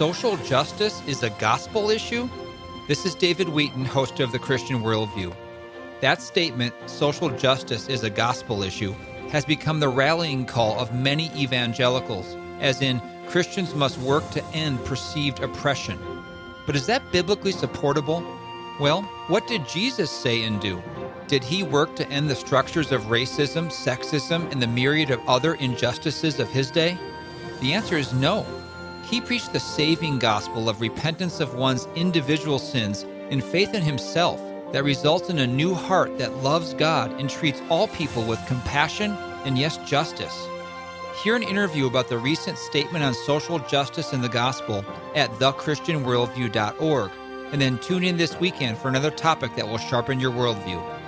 social justice is a gospel issue? This is David Wheaton, host of the Christian Worldview. That statement, social justice is a gospel issue, has become the rallying call of many evangelicals, as in, Christians must work to end perceived oppression. But is that biblically supportable? Well, what did Jesus say and do? Did he work to end the structures of racism, sexism, and the myriad of other injustices of his day? The answer is no. He preached the saving gospel of repentance of one's individual sins and faith in himself that results in a new heart that loves God and treats all people with compassion and, yes, justice. Hear an interview about the recent statement on social justice in the gospel at thechristianworldview.org, and then tune in this weekend for another topic that will sharpen your worldview.